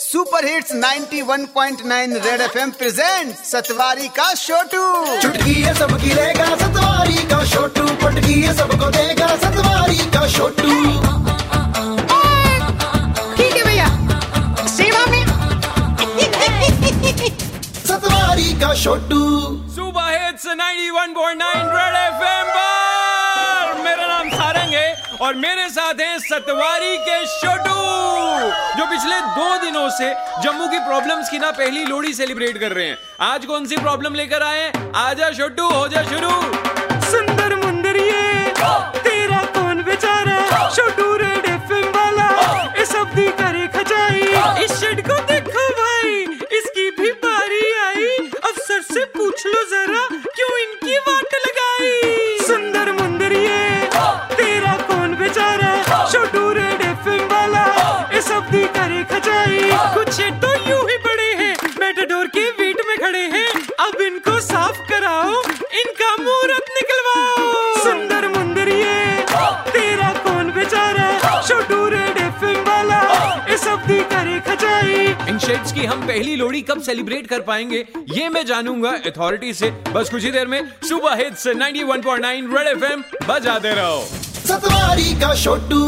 Super hits 91.9 red FM present सतवारी का छोटू चुटकी है सबकी रहेगा सतवारी का छोटू पटकी है सबको देगा सतवारी का छोटू ठीक है भैया। सेवा में। सतवारी का छोटू सुबह हिट्स 91.9 रेड एफएम पर। मेरा नाम सारंग है और मेरे साथ हैं सतवारी के छोटू जो पिछले दो दिनों से जम्मू की प्रॉब्लम्स की ना पहली लोहड़ी सेलिब्रेट कर रहे हैं। आज कौन सी प्रॉब्लम लेकर आए आजा छोटू, हो जा शुरू। सुंदर मुंदरिए तेरा कौन बेचारा? छोटू रेड एफएम वाला इस अवधि करे खचाई इस शेड को देखो भाई, इसकी भी बारी आई। अफसर से पूछ लो जरा, क्यों इनकी वाट लगाई? इनको साफ़ कराओ इनका मुहूर्त निकलवाओ। सुंदर मुंदरिए तेरा कौन बेचारा छोटू रेड एफएम वाला इस अवधि करे खचाई। इन शेड्स की हम पहली लोहड़ी कब सेलिब्रेट कर पाएँगे ये मैं जानूँगा अथॉरिटी से। बस कुछ ही देर में सुबह हिट्स 91.9 रेड एफएम बजाते रहो। सतवारी का छोटू